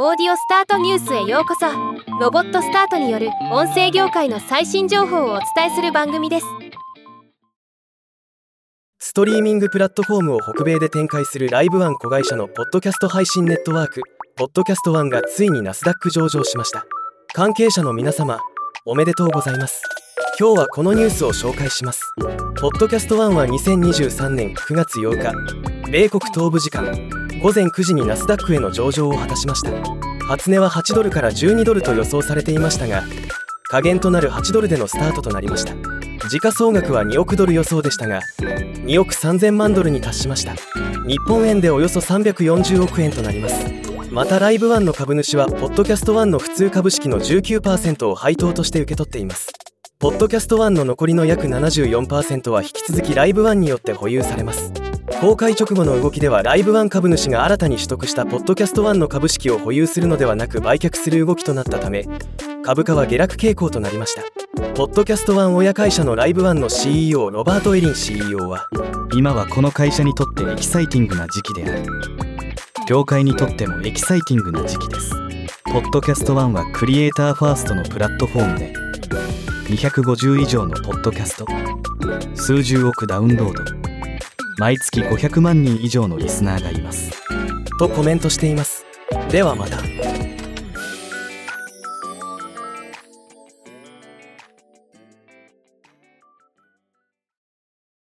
オーディオスタートニュースへようこそ。ロボットスタートによる音声業界の最新情報をお伝えする番組です。ストリーミングプラットフォームを北米で展開するライブワン子会社のポッドキャスト配信ネットワークポッドキャストワンがついにナスダック上場しました。関係者の皆様おめでとうございます。今日はこのニュースを紹介します。ポッドキャストワンは2023年9月8日米国東部時間。午前9時にナスダックへの上場を果たしました。初値は8ドルから12ドルと予想されていましたが下限となる8ドルでのスタートとなりました。時価総額は2億ドル予想でしたが2億3000万ドルに達しました。日本円でおよそ340億円となります。またライブワンの株主はポッドキャストワンの普通株式の19%を配当として受け取っています。ポッドキャスト1の残りの約74%は引き続きライブ1によって保有されます。公開直後の動きではライブ1株主が新たに取得したポッドキャスト1の株式を保有するのではなく売却する動きとなったため株価は下落傾向となりました。 PodcastOne 親会社の LiveOne の CEO ロバート・エリン CEO は今はこの会社にとってエキサイティングな時期である。業界にとってもエキサイティングな時期です。 PodcastOne はクリエイターファーストのプラットフォームで250以上のポッドキャスト数十億ダウンロード。毎月500万人以上のリスナーがいます。とコメントしています。ではまた。